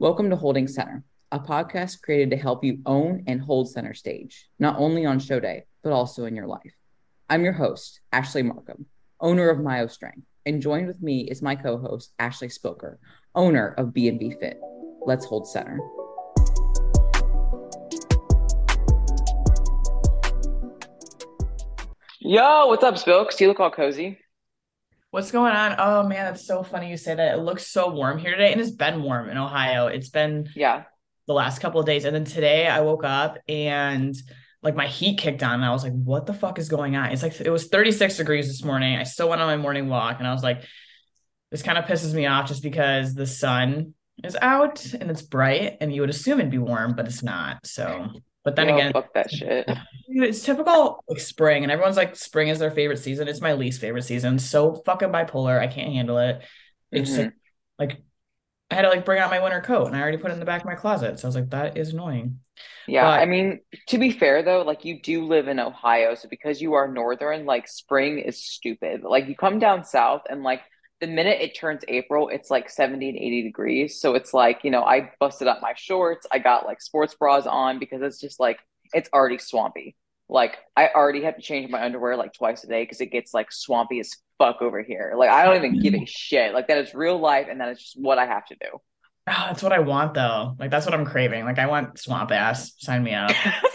Welcome to Holding Center, a podcast created to help you own and hold center stage, not only on show day, but also in your life. I'm your host, Ashley Markham, owner of Myo Strength, and joined with me is my co-host, Ashley Spoker, owner of BMB Fit. Let's hold center. Yo, what's up, Spilks? You look all cozy. What's going on? Oh man, it's so funny you say that. It looks so warm here today, and it's been warm in Ohio. It's been Yeah. the last couple of days, and then today I woke up and like my heat kicked on, and I was like, "What the fuck is going on?" It's like it was 36 degrees this morning. I still went on my morning walk, and I was like, "This kind of pisses me off just because the sun is out and it's bright, and you would assume it'd be warm, but it's not." So, but then Yo, again, fuck that shit. Dude, it's typical like spring, and everyone's like, spring is their favorite season. It's my least favorite season. So fucking bipolar. I can't handle it. It's Mhm. like, like I had to like bring out my winter coat, and I already put it in the back of my closet. So I was like, that is annoying. Yeah, But- I mean, to be fair though, like you do live in Ohio, so because you are northern, like spring is stupid. Like you come down south and like the minute it turns April, it's like 70 and 80 degrees. So it's like, you know, I busted up my shorts, I got like sports bras on because it's just like it's already swampy. Like I already have to change my underwear like twice a day because it gets like swampy as fuck over here. Like I don't even give a shit. Like that is real life and that is just what I have to do. Ah, that's what I want though. Like that's what I'm craving. Like I want swamp ass. Sign me up.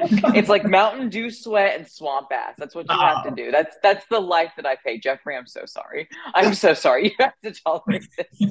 it's like Mountain Dew sweat and swamp ass. That's what you have to Oh. do. That's that's the life that I pay. Jeffrey, I'm so sorry. I'm so sorry. You have to tolerate this.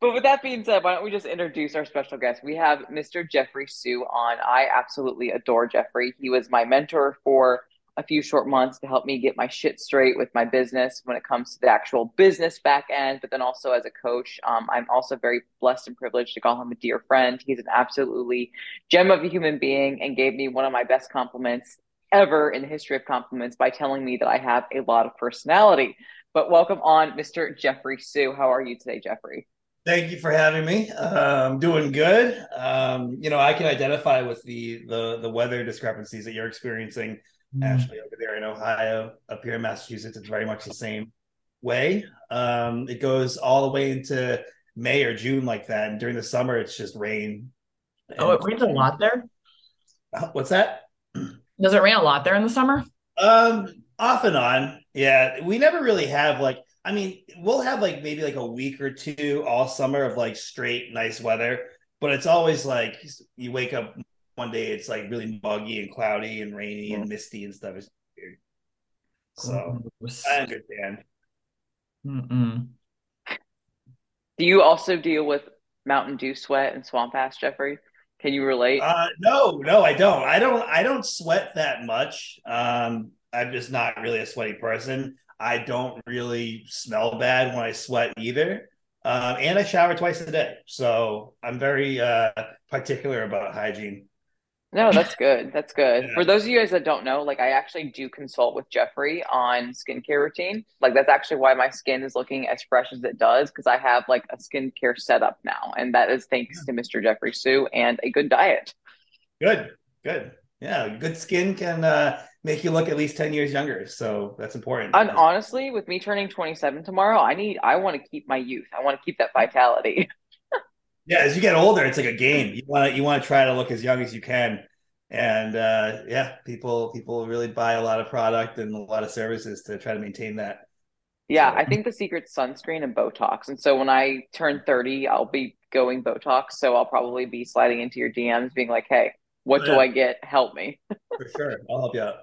but with that being said, why don't we just introduce our special guest? We have Mr. Jeffrey Su on. I absolutely adore Jeffrey. He was my mentor for a few short months to help me get my shit straight with my business when it comes to the actual business back end, but then also as a coach. Um, I'm also very blessed and privileged to call him a dear friend. He's an absolutely gem of a human being and gave me one of my best compliments ever in the history of compliments by telling me that I have a lot of personality. But welcome on, Mr. Jeffrey Su. How are you today, Jeffrey? Thank you for having me. Um, doing good. Um, you know, I can identify with the the the weather discrepancies that you're experiencing, Ashley, over there in Ohio. Up here in Massachusetts, it's very much the same way. Um, it goes all the way into May or June like that, and during the summer, it's just rain. Oh, it rains a lot there. What's that? Does it rain a lot there in the summer? Um, off and on. Yeah, we never really have like. I mean, we'll have like maybe like a week or two all summer of like straight nice weather, but it's always like you wake up one day, it's like really muggy and cloudy and rainy and misty and stuff. It's weird. So Gross. I understand. Mm-mm. Do you also deal with Mountain Dew sweat and swamp ass, Jeffrey? Can you relate? Uh, no, no, I don't. I don't. I don't sweat that much. Um, I'm just not really a sweaty person. I don't really smell bad when I sweat either. Um, and I shower twice a day, so I'm very uh, particular about hygiene. No, that's good. That's good. Yeah. For those of you guys that don't know, like I actually do consult with Jeffrey on skincare routine. Like that's actually why my skin is looking as fresh as it does because I have like a skincare setup now, and that is thanks to Mr. Jeffrey Su and a good diet. Good, good. Yeah, good skin can uh, make you look at least ten years younger, so that's important. And honestly, with me turning 27 tomorrow, I need I want to keep my youth. I want to keep that vitality. Yeah, as you get older, it's like a game. You want to you want to try to look as young as you can, and uh, yeah, people people really buy a lot of product and a lot of services to try to maintain that. Yeah, So- I think the secret's sunscreen and Botox. And so when I turn 30, I'll be going Botox. So I'll probably be sliding into your DMs being like, hey, what do Yeah. I get? Help me. For sure, I'll help you out.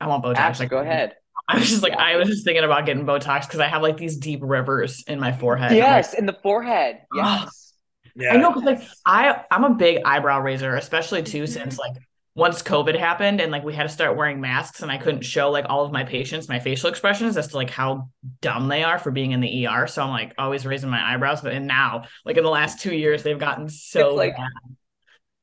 I want Botox. Ash, go ahead. I was just like, Yeah. I was just thinking about getting Botox because I have like these deep rivers in my forehead. I'm like, Yes, in the forehead. Yes. Yeah, I know, 'cause, like I I'm a big eyebrow raiser, especially too Mhm. since like once COVID happened and like we had to start wearing masks and I couldn't show like all of my patients my facial expressions as to like how dumb they are for being in the ER. So I'm like always raising my eyebrows. But and now, like in the last two years, they've gotten so It's like- bad.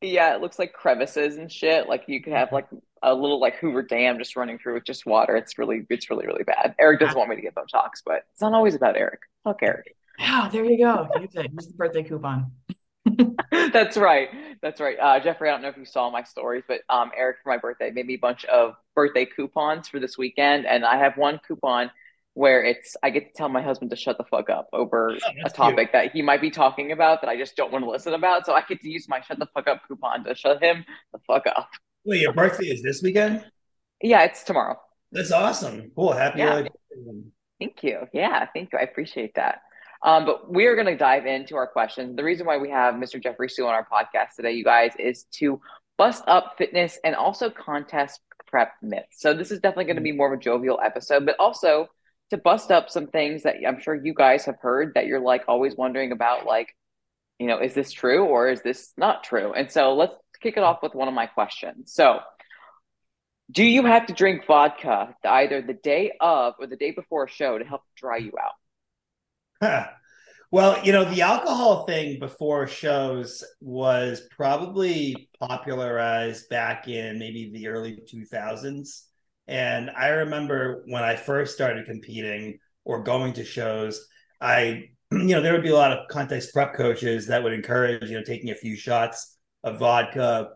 Yeah, it looks like crevices and shit. Like you could have like a little like Hoover Dam just running through with just water. It's really, it's really, really bad. Eric doesn't want me to get Botox, but it's not always about Eric. Fuck Eric. Yeah, there you go. Use it. Use the birthday coupon. That's right. That's right. Uh, Jeffrey, I don't know if you saw my stories, but um, Eric for my birthday made me a bunch of birthday coupons for this weekend, and I have one coupon where it's I get to tell my husband to shut the fuck up over Oh, a topic that he might be talking about that I just don't want to listen about. So I get to use my shut the fuck up coupon to shut him the fuck up. Wait, your birthday is this weekend? Yeah, it's tomorrow. That's awesome. Cool. Happy Yeah. early birthday. Thank you. Yeah, thank you. I appreciate that. Um, but we're going to dive into our questions. The reason why we have Mr. Jeffrey Su on our podcast today, you guys, is to bust up fitness and also contest prep myths. So this is definitely going to be more of a jovial episode, but also to bust up some things that I'm sure you guys have heard that you're like always wondering about, like, you know, is this true or is this not true? And so let's kick it off with one of my questions. So, do you have to drink vodka either the day of or the day before a show to help dry you out? Huh. Well, you know, the alcohol thing before shows was probably popularized back in maybe the early 2000s. And I remember when I first started competing or going to shows, I, you know, there would be a lot of contest prep coaches that would encourage, you know, taking a few shots of vodka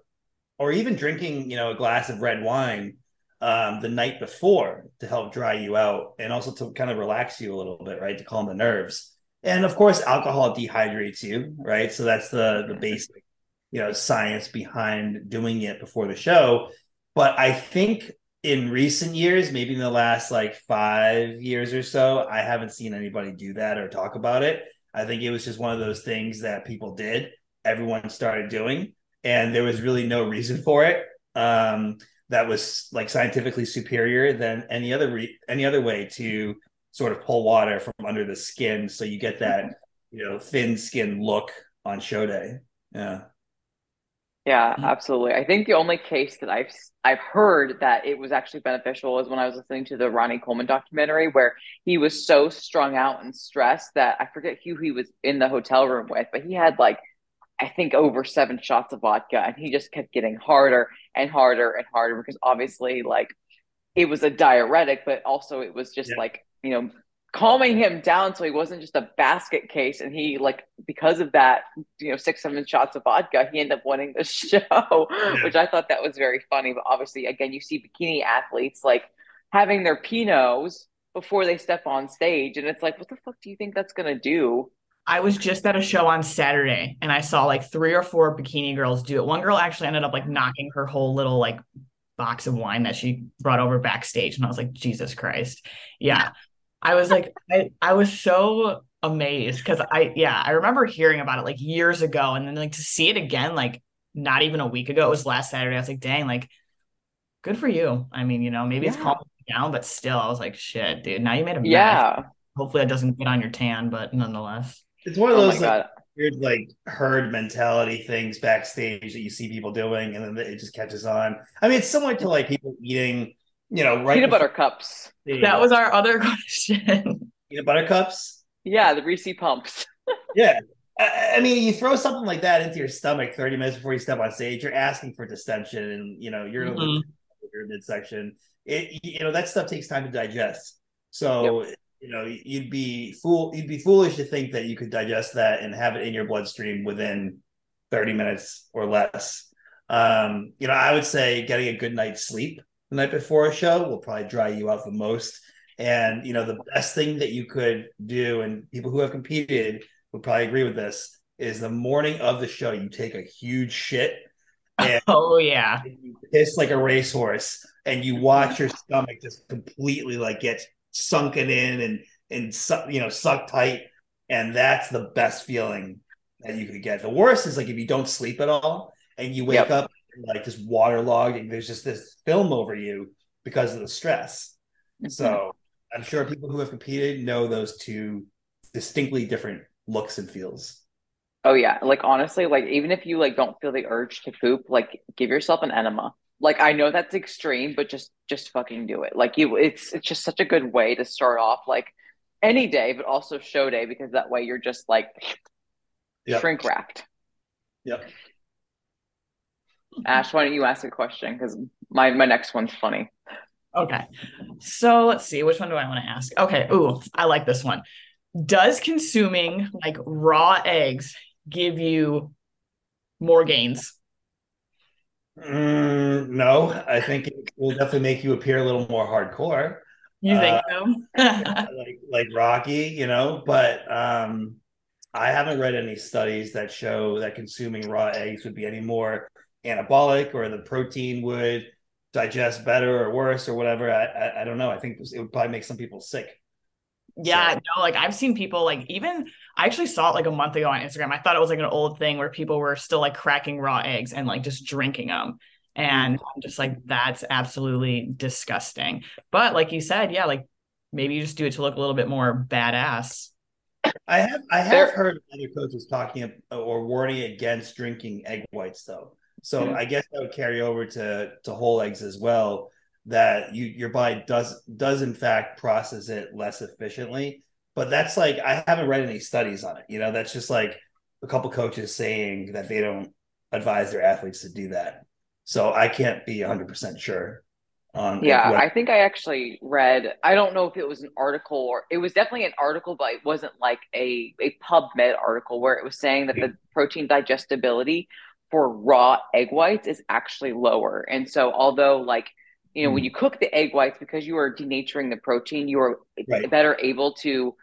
or even drinking, you know, a glass of red wine um, the night before to help dry you out and also to kind of relax you a little bit, right? To calm the nerves. And of course, alcohol dehydrates you, right? So that's the the basic, you know, science behind doing it before the show. But I think in recent years, maybe in the last like five years or so, I haven't seen anybody do that or talk about it. I think it was just one of those things that people did, everyone started doing, and there was really no reason for it. Um, that was like scientifically superior than any other re- any other way to sort of pull water from under the skin so you get that you know thin skin look on show day yeah Yeah, Mhm. absolutely. I think the only case that I've I've heard that it was actually beneficial is when I was listening to the Ronnie Coleman documentary where he was so strung out and stressed that I forget who he was in the hotel room with, but he had like I think over seven shots of vodka and he just kept getting harder and harder and harder because obviously like it was a diuretic, but also it was just Yeah. like, you know, calming him down so he wasn't just a basket case. And he like because of that, you know, six, seven shots of vodka, he ended up winning the show, which I thought that was very funny. But obviously, again, you see bikini athletes like having their pinots before they step on stage, and it's like, what the fuck do you think that's gonna do? I was just at a show on Saturday and I saw like three or four bikini girls do it. One girl actually ended up like knocking her whole little like box of wine that she brought over backstage. And I was like, Jesus Christ. Yeah. I was like, I, I was so amazed because I, yeah, I remember hearing about it like years ago. And then like to see it again, like not even a week ago, it was last Saturday. I was like, dang, like good for you. I mean, you know, maybe it's Yeah. calming you down, but still, I was like, shit, dude, now you made a mess. Yeah. Hopefully that doesn't get on your tan, but nonetheless. it's one of Oh those my like, weird like herd mentality things backstage that you see people doing and then it just catches on i mean it's similar to like people eating you know right Peanut butter cups. the- That was our other question. peanut butter cups Yeah, the Reese pumps. Yeah. I, I mean, you throw something like that into your stomach 30 minutes before you step on stage, you're asking for distension and, you know, you're going Mhm. to your midsection. It, you know, that stuff takes time to digest. So, you know, you'd be fool, you'd be foolish to think that you could digest that and have it in your bloodstream within 30 minutes or less. Um, you know, I would say getting a good night's sleep the night before a show will probably dry you out the most. And, you know, the best thing that you could do, and people who have competed would probably agree with this, is the morning of the show, you take a huge shit and Oh yeah. you piss like a racehorse and you watch your stomach just completely like get sunken in and and su- you know sucked tight and that's the best feeling that you could get the worst is like if you don't sleep at all and you wake Yep. up like just waterlogged and there's just this film over you because of the stress mm-hmm. so i'm sure people who have competed know those two distinctly different looks and feels Oh yeah, like honestly, like even if you like don't feel the urge to poop, like give yourself an enema. Like I know that's extreme, but just just fucking do it. Like you it's it's just such a good way to start off like any day, but also show day because that way you're just like Yep. shrink wrapped. yep Ash, why don't you ask a question? Because my my next one's funny. Okay. So let's see. Which one do I want to ask? Okay. Ooh, I like this one. Does consuming like raw eggs give you more gains? Mm, no, I think it will definitely make you appear a little more hardcore. You think Uh, so? like like Rocky, you know, but um I haven't read any studies that show that consuming raw eggs would be any more anabolic or the protein would digest better or worse or whatever. I I, I don't know. I think it would probably make some people sick. Yeah, So- no, like I've seen people like even I actually saw it like a month ago on Instagram. I thought it was like an old thing where people were still like cracking raw eggs and like just drinking them. And mm. I'm just like, that's absolutely disgusting. But like you said, yeah, like maybe you just do it to look a little bit more badass. I have I have There- heard other coaches talking ab- or warning against drinking egg whites though. So Mhm. I guess that would carry over to to whole eggs as well. That you your body does does in fact process it less efficiently. But that's like I haven't read any studies on it. You know, that's just like a couple coaches saying that they don't advise their athletes to do that. So I can't be 100% sure on Yeah, what- I think I actually read, I don't know if it was an article or it was definitely an article, but it wasn't like a, a PubMed article where it was saying that the protein digestibility for raw egg whites is actually lower. And so, although, like, you know, when hmm. you cook the egg whites, because you are denaturing the protein, you are Right. better able to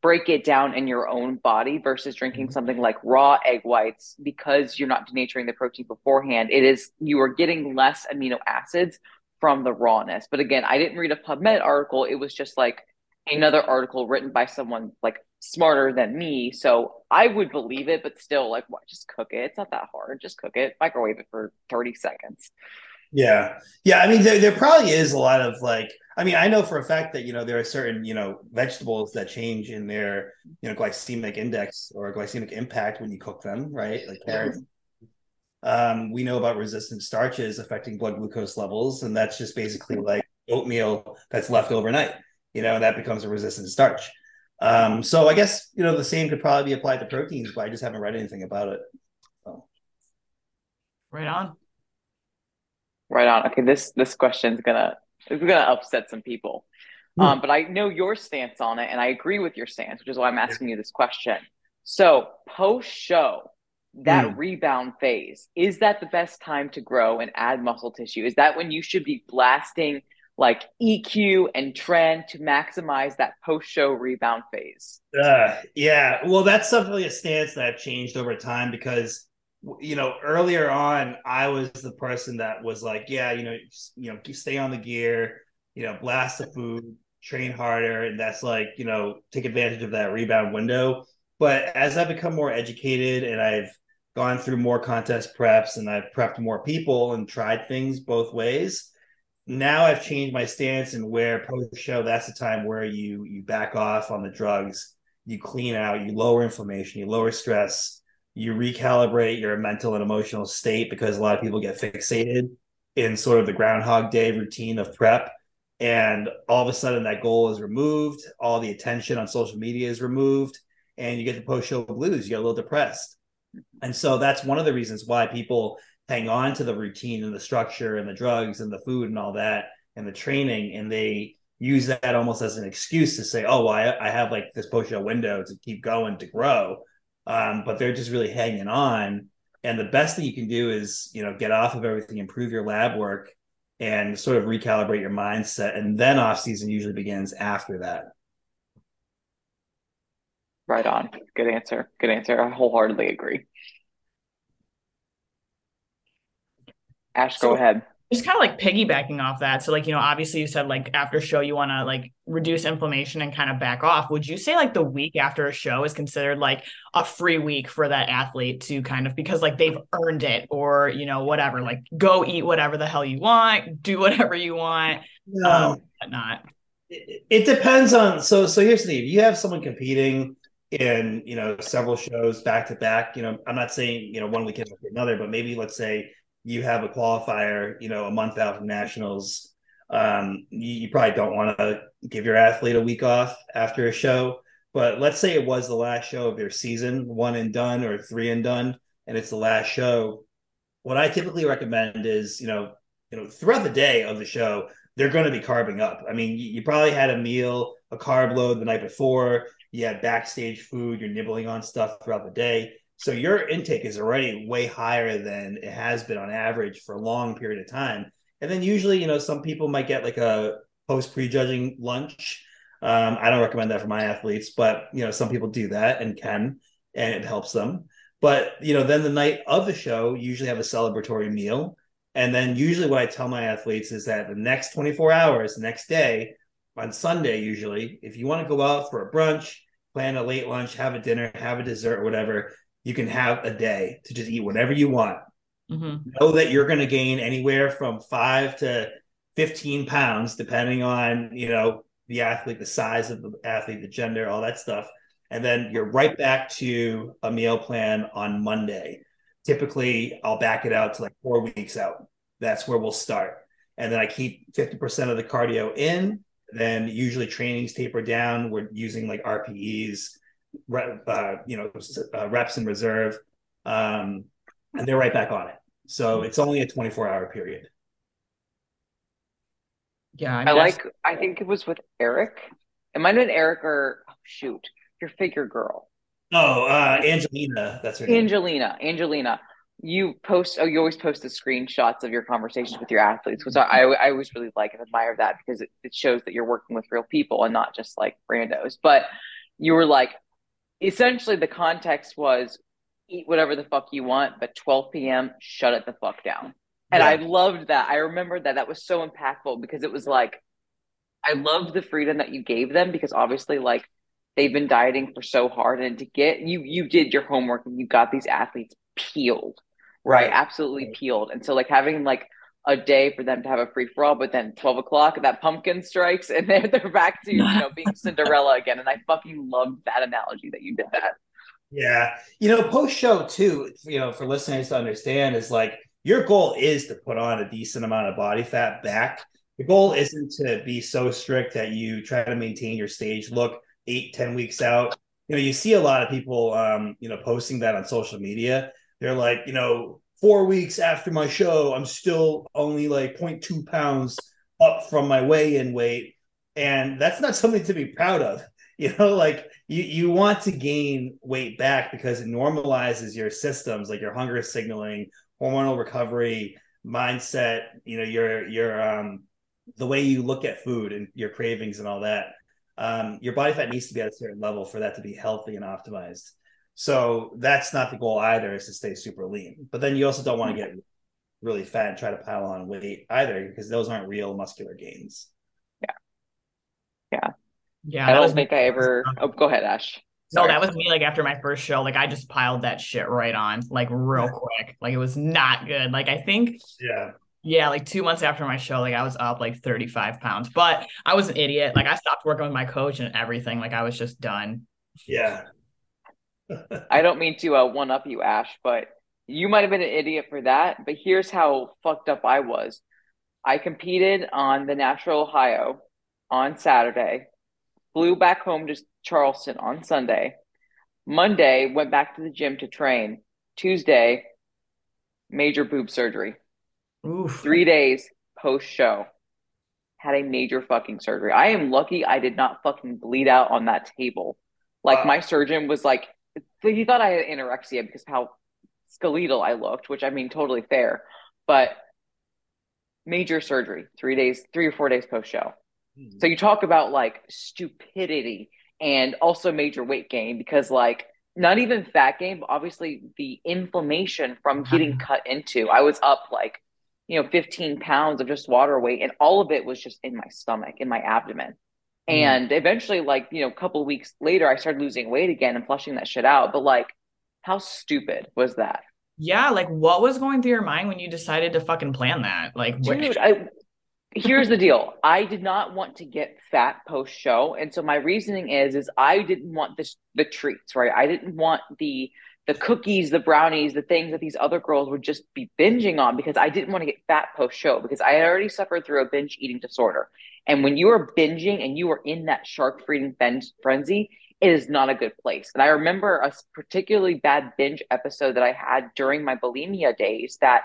break it down in your own body versus drinking hmm. something like raw egg whites because you're not denaturing the protein beforehand. It is, you are getting less amino acids from the rawness. But again, I didn't read a PubMed article. It was just like another article written by someone like smarter than me. So I would believe it, but still, like, what? Just cook it. It's not that hard. Just cook it. Microwave it for 30 seconds. Yeah. Yeah. I mean, there, there probably is a lot of like, I mean, I know for a fact that, you know, there are certain, you know, vegetables that change in their, you know, glycemic index or glycemic impact when you cook them, right? Like carrots. Um, we know about resistant starches affecting blood glucose levels, and that's just basically like oatmeal that's left overnight, you know, and that becomes a resistant starch. Um, so I guess, you know, the same could probably be applied to proteins, but I just haven't read anything about it. So. Right on. Right on. Okay, this this question's gonna it's gonna upset some people. Um, but I know your stance on it, and I agree with your stance, which is why I'm asking you this question. So post show, that Hmm. rebound phase, is that the best time to grow and add muscle tissue? Is that when you should be blasting like EQ and tren to maximize that post show rebound phase? Uh, yeah, well, that's definitely a stance that I've changed over time because you know earlier on I was the person that was like, yeah, you know, you know, stay on the gear, you know, blast the food, train harder, and that's like you know take advantage of that rebound window. But as I've become more educated and I've gone through more contest preps and I've prepped more people and tried things both ways, now I've changed my stance and where post show that's the time where you you back off on the drugs, you clean out, you lower inflammation, you lower stress, you recalibrate your mental and emotional state because a lot of people get fixated in sort of the groundhog day routine of prep. And all of a sudden that goal is removed, all the attention on social media is removed and you get the post show blues, you get a little depressed. And so that's one of the reasons why people hang on to the routine and the structure and the drugs and the food and all that and the training and they use that almost as an excuse to say oh well i, I have like this post show window to keep going to grow um, but they're just really hanging on and the best thing you can do is you know get off of everything improve your lab work and sort of recalibrate your mindset and then off season usually begins after that Right on. Good answer. Good answer. I wholeheartedly agree. Ash, So- go ahead. just kind of like piggybacking off that. So like, you know, obviously you said like after show you want to like reduce inflammation and kind of back off. Would you say like the week after a show is considered like a free week for that athlete to kind of because like they've earned it or, you know, whatever, like go eat whatever the hell you want, do whatever you want, um, whatnot. it, it depends on so so here's the thing if you have someone competing in you know several shows back to back you know i'm not saying you know one weekend after another but maybe let's say you have a qualifier you know a month out from nationals um you, you probably don't want to give your athlete a week off after a show but let's say it was the last show of their season one and done or three and done and it's the last show what i typically recommend is you know you know throughout the day of the show they're going to be carbing up. I mean, you, you probably had a meal, a carb load the night before. You had backstage food. You're nibbling on stuff throughout the day. So your intake is already way higher than it has been on average for a long period of time. And then usually, you know, some people might get like a post prejudging lunch. Um, I don't recommend that for my athletes, but you know, some people do that and can, and it helps them. But you know, then the night of the show, usually have a celebratory meal. And then usually what I tell my athletes is that the next 24 hours, the next day, on Sunday, usually, if you want to go out for a brunch, plan a late lunch, have a dinner, have a dessert, whatever, you can have a day to just eat whatever you want. Mm-hmm. Know that you're going to gain anywhere from five to 15 pounds, depending on, you know, the athlete, the size of the athlete, the gender, all that stuff. And then you're right back to a meal plan on Monday. Typically, I'll back it out to like four weeks out. That's where we'll start. And then I keep 50% of the cardio in. Then usually trainings taper down. We're using like RPEs, uh, you know, uh, reps in reserve. Um, and they're right back on it. So it's only a 24 hour period. Yeah, I, I like. I think it was with Eric. It might have been Eric or oh, shoot, your figure girl. Oh, uh, Angelina. That's her Angelina. Name. Angelina. You post. Oh, you always post the screenshots of your conversations with your athletes, which I, I always really like and admire that because it, it shows that you're working with real people and not just like randos. But you were like, essentially, the context was eat whatever the fuck you want, but 12 p.m. shut it the fuck down. And yeah. I loved that. I remember that. That was so impactful because it was like, I loved the freedom that you gave them because obviously, like, they've been dieting for so hard, and to get you, you did your homework and you got these athletes peeled, right? right. Absolutely peeled. And so, like, having like a day for them to have a free for all, but then 12 o'clock that pumpkin strikes and they're, they're back to, you know, being Cinderella again. And I fucking loved that analogy that you did that. Yeah. You know, post show too, you know, for listeners to understand is like your goal is to put on a decent amount of body fat back. The goal isn't to be so strict that you try to maintain your stage look eight, ten weeks out. You know, you see a lot of people, um, you know, posting that on social media. They're like, you know, four weeks after my show, I'm still only like 0.2 pounds up from my weigh in weight. And that's not something to be proud of. You know, like you, you want to gain weight back because it normalizes your systems, like your hunger signaling, hormonal recovery, mindset, you know, your your um the way you look at food and your cravings and all that. Um, your body fat needs to be at a certain level for that to be healthy and optimized. So that's not the goal either, is to stay super lean. But then you also don't want to get really fat and try to pile on weight either, because those aren't real muscular gains. Yeah. Yeah. Yeah. I don't think I ever oh go ahead, Ash. No, that was me. Like after my first show, like I just piled that shit right on, like real quick. Like it was not good. Like I think, yeah, yeah, like two months after my show, like I was up like 35 pounds, but I was an idiot. Like I stopped working with my coach and everything. Like I was just done. Yeah. I don't mean to uh, one up you, Ash, but you might have been an idiot for that. But here's how fucked up I was. I competed on the Natural Ohio on Saturday, flew back home to Charleston on Sunday. Monday, went back to the gym to train. Tuesday, major boob surgery. Oof. Three days post show, had a major fucking surgery. I am lucky I did not fucking bleed out on that table. Like wow. my surgeon was like, he thought I had anorexia because how skeletal I looked, which I mean, totally fair. But major surgery, three days, three or four days post show. Mm-hmm. So you talk about like stupidity and also major weight gain because like not even fat gain, but obviously the inflammation from getting cut into. I was up like, you know, 15 pounds of just water weight, and all of it was just in my stomach, in my abdomen. Mm. And eventually, like, you know, a couple weeks later, I started losing weight again and flushing that shit out. But like, how stupid was that? Yeah, like what was going through your mind when you decided to fucking plan that? Like, dude, I here's the deal i did not want to get fat post show and so my reasoning is is i didn't want this the treats right i didn't want the the cookies the brownies the things that these other girls would just be binging on because i didn't want to get fat post show because i had already suffered through a binge eating disorder and when you are binging and you are in that shark feeding frenzy it is not a good place and i remember a particularly bad binge episode that i had during my bulimia days that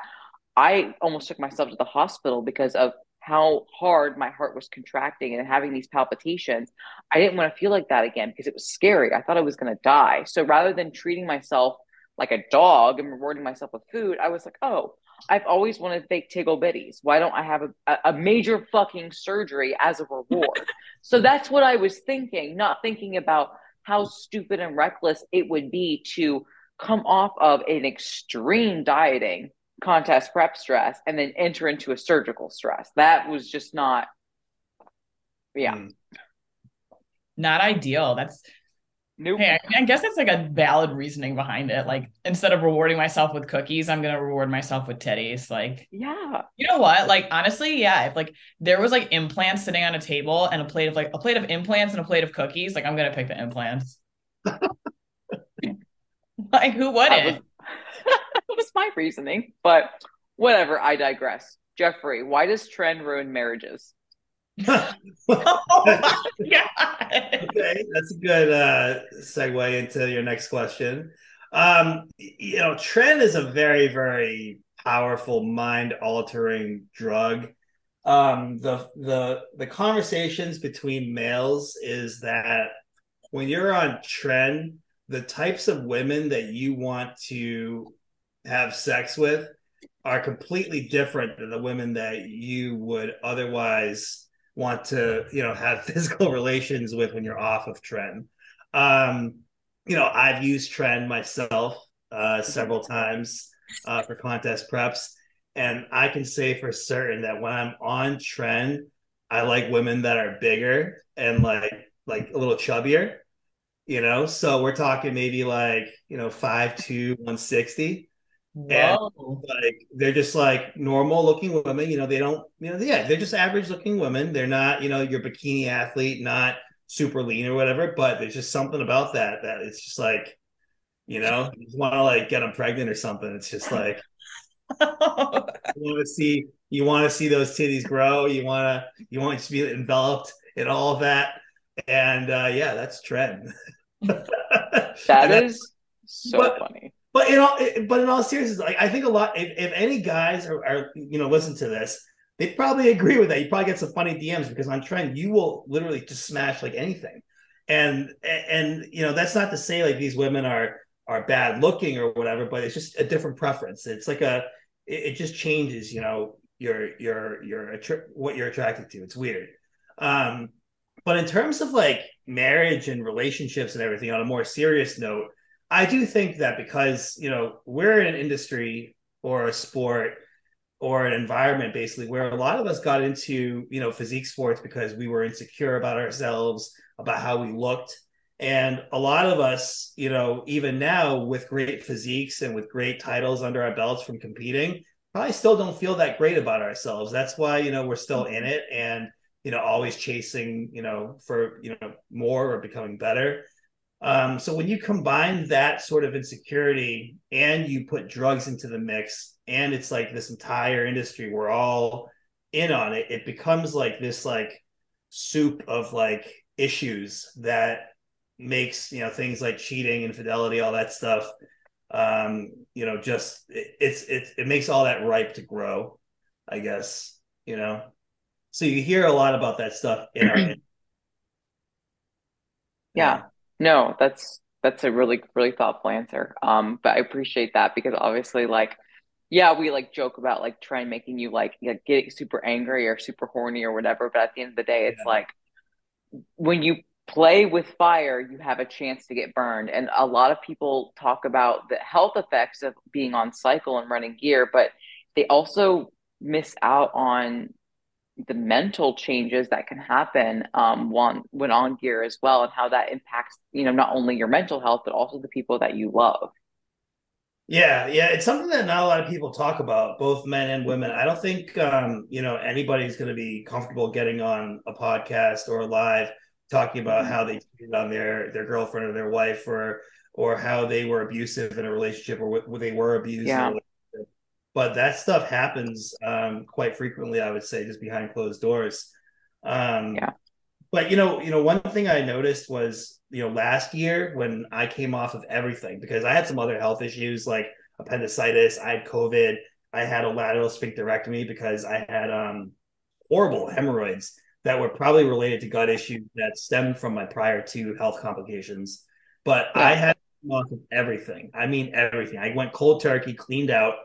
I almost took myself to the hospital because of how hard my heart was contracting and having these palpitations, I didn't want to feel like that again because it was scary. I thought I was going to die. So rather than treating myself like a dog and rewarding myself with food, I was like, oh, I've always wanted fake tickle bitties. Why don't I have a, a major fucking surgery as a reward? so that's what I was thinking, not thinking about how stupid and reckless it would be to come off of an extreme dieting contest prep stress and then enter into a surgical stress. That was just not, yeah. Mm. Not ideal. That's Nope. Hey, I, I, guess that's like a valid reasoning behind it. Like instead of rewarding myself with cookies, I'm gonna reward myself with titties. Like, yeah. You know what? Like honestly, yeah. If like there was like implants sitting on a table and a plate of like a plate of implants and a plate of cookies, like I'm gonna pick the implants. like who wouldn't? That was, that was my reasoning, but whatever. I digress. Jeffrey, why does tren ruin marriages? Oh okay, that's a good uh, segue into your next question. Um, you know, tren is a very, very powerful, mind-altering drug. Um, the the the conversations between males is that when you're on tren, the types of women that you want to have sex with are completely different than the women that you would otherwise want to you know have physical relations with when you're off of tren um you know i've used tren myself uh several times uh for contest preps. And i can say for certain that when i'm on tren i like women that are bigger and like like a little chubbier you know? So we're talking maybe like you know 5 to 160 and like they're just like normal looking women, you know, they don't, you know, yeah, they're just average looking women. They're not, you know, your bikini athlete, not super lean or whatever, but there's just something about that that it's just like, you know, you want to like get them pregnant or something. It's just like you want to see you want to see those titties grow. You want to you want to be enveloped in all of that. And uh yeah, that's tren. that is so but, funny but in all, but in all seriousness, like I think a lot. If, if any guys are, are, you know, listen to this, they probably agree with that. You probably get some funny DMs because on tren, you will literally just smash like anything. And and you know, that's not to say like these women are are bad looking or whatever, but it's just a different preference. It's like a, it, it just changes. You know, your your your what you're attracted to. It's weird. Um, but in terms of like marriage and relationships and everything, on a more serious note I do think that because you know we're in an industry or a sport or an environment basically where a lot of us got into you know physique sports because we were insecure about ourselves about how we looked. And a lot of us you know even now with great physiques and with great titles under our belts from competing probably still don't feel that great about ourselves. That's why you know we're still in mm-hmm. it and you know always chasing you know for you know more or becoming better um, so when you combine that sort of insecurity and you put drugs into the mix, and it's like this entire industry, we're all in on it. It becomes like this like soup of like issues that makes you know things like cheating, infidelity, all that stuff. Um, you know, just it, it's it it makes all that ripe to grow, I guess. You know, so you hear a lot about that stuff in our. yeah no, that's that's a really really thoughtful answer. Um, but I appreciate that because obviously, like, yeah, we like joke about like trying making you like, getting super angry or super horny or whatever. But at the end of the day, it's yeah. like when you play with fire, you have a chance to get burned. And a lot of people talk about the health effects of being on cycle and running gear, but they also miss out on the mental changes that can happen um, when, when on gear as well and how that impacts you know not only your mental health but also the people that you love. Yeah yeah it's something that not a lot of people talk about both men and women. I don't think um, you know anybody's going to be comfortable getting on a podcast or live talking about mm-hmm. how they cheated on their their girlfriend or their wife or or how they were abusive in a relationship or what they were abused yeah but that stuff happens um, quite frequently. I would say just behind closed doors. Um, yeah. But you know, you know, one thing I noticed was you know last year when I came off of everything because I had some other health issues like appendicitis, I had COVID, I had a lateral sphincterectomy because I had um, horrible hemorrhoids that were probably related to gut issues that stemmed from my prior two health complications. But yeah. I had off of everything. I mean everything. I went cold turkey, cleaned out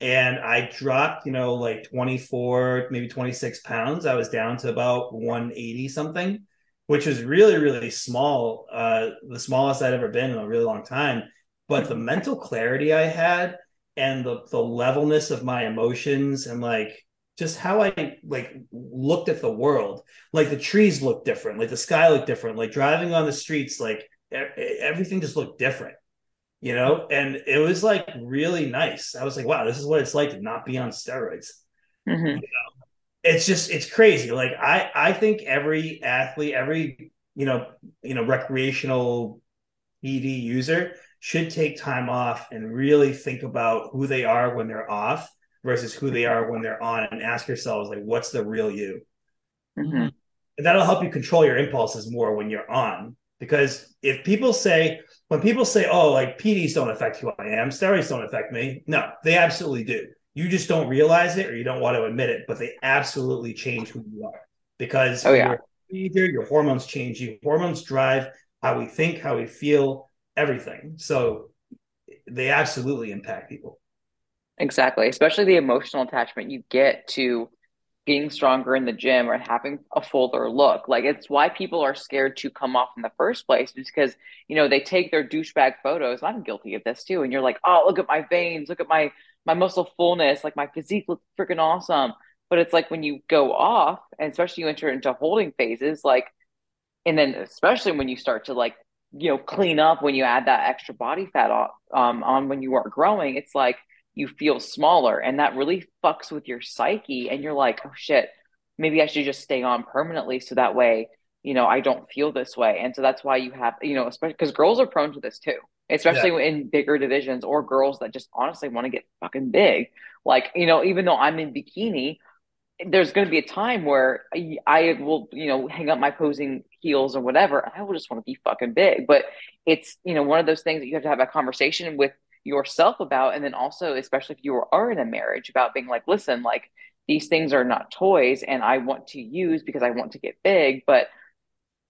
and I dropped, you know, like 24, maybe 26 pounds. I was down to about 180 something, which is really, really small. Uh, the smallest I'd ever been in a really long time. But the mental clarity I had and the the levelness of my emotions and like just how I like looked at the world. Like the trees looked different, like the sky looked different, like driving on the streets, like everything just looked different you know, and it was like really nice. I was like, wow, this is what it's like to not be on steroids. Mm-hmm. You know? It's just it's crazy. Like I I think every athlete, every you know you know recreational ED user should take time off and really think about who they are when they're off versus who they are when they're on, and ask yourselves like, what's the real you? Mm-hmm. And that'll help you control your impulses more when you're on. Because if people say, when people say, "Oh, like PEDs don't affect who I am, steroids don't affect me," no, they absolutely do. You just don't realize it, or you don't want to admit it, but they absolutely change who you are because oh yeah, your, your hormones change. You hormones drive how we think, how we feel, everything. So they absolutely impact people. Exactly, especially the emotional attachment you get to being stronger in the gym or having a fuller look. Like it's why people are scared to come off in the first place, because you know they take their douchebag photos. I'm guilty of this too, and you're like, oh, look at my veins, look at my my muscle fullness, like my physique looks freaking awesome. But it's like when you go off, and especially you enter into holding phases, like, and then especially when you start to like, you know, clean up when you add that extra body fat on, um, on when you are growing, it's like you feel smaller and that really fucks with your psyche and you're like oh shit maybe i should just stay on permanently so that way you know i don't feel this way and so that's why you have you know especially because girls are prone to this too especially yeah. in bigger divisions or girls that just honestly want to get fucking big like you know even though i'm in bikini there's going to be a time where I will, you know, hang up my posing heels or whatever. I will just want to be fucking big. But it's, you know, one of those things that you have to have a conversation with yourself about and then also especially if you are in a marriage about being like listen like these things are not toys and i want to use because i want to get big but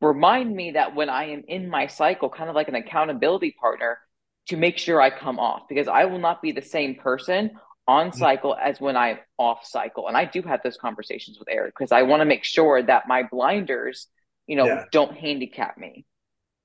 remind me that when i am in my cycle kind of like an accountability partner to make sure i come off because i will not be the same person on mm-hmm. cycle as when i'm off cycle and i do have those conversations with eric because i want to make sure that my blinders you know yeah. don't handicap me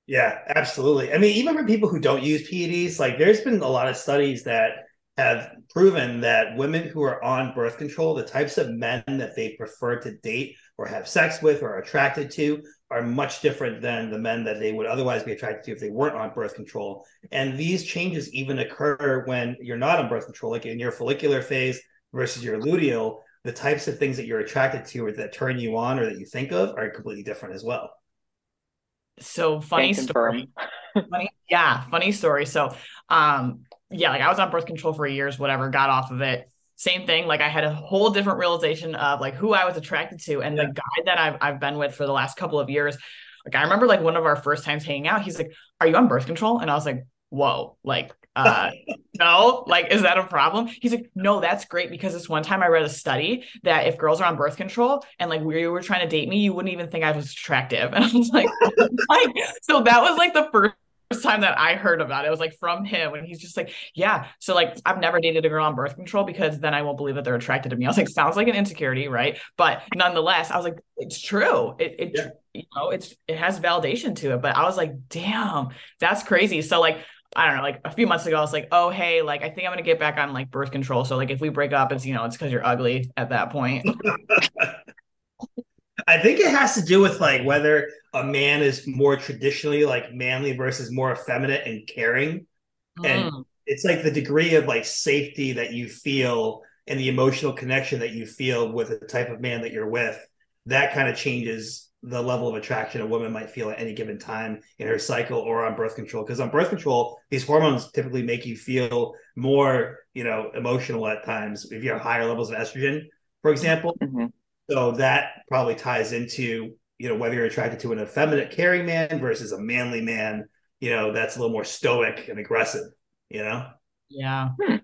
yeah, absolutely. I mean, even for people who don't use PEDs, like there's been a lot of studies that have proven that women who are on birth control, the types of men that they prefer to date or have sex with or are attracted to are much different than the men that they would otherwise be attracted to if they weren't on birth control. And these changes even occur when you're not on birth control, like in your follicular phase versus your luteal, the types of things that you're attracted to or that turn you on or that you think of are completely different as well. So funny story. funny, yeah, funny story. So, um, yeah, like I was on birth control for years, whatever, got off of it. Same thing. Like I had a whole different realization of like who I was attracted to, and yeah. the guy that I've I've been with for the last couple of years. Like I remember like one of our first times hanging out. He's like, "Are you on birth control?" And I was like, "Whoa!" Like uh, no, like, is that a problem? He's like, no, that's great because this one time I read a study that if girls are on birth control and like we were trying to date me, you wouldn't even think I was attractive. And I was like, like so that was like the first time that I heard about it. It was like from him and he's just like, yeah. So like I've never dated a girl on birth control because then I won't believe that they're attracted to me. I was like, sounds like an insecurity, right? But nonetheless, I was like, it's true. It it yeah. you know, it's it has validation to it. But I was like, damn, that's crazy. So like I don't know, like a few months ago, I was like, oh, hey, like, I think I'm going to get back on like birth control. So, like, if we break up, it's, you know, it's because you're ugly at that point. I think it has to do with like whether a man is more traditionally like manly versus more effeminate and caring. Mm. And it's like the degree of like safety that you feel and the emotional connection that you feel with the type of man that you're with. That kind of changes the level of attraction a woman might feel at any given time in her cycle or on birth control because on birth control these hormones typically make you feel more you know emotional at times if you have higher levels of estrogen for example. Mm-hmm. so that probably ties into you know whether you're attracted to an effeminate caring man versus a manly man you know that's a little more stoic and aggressive you know? Yeah. Hmm.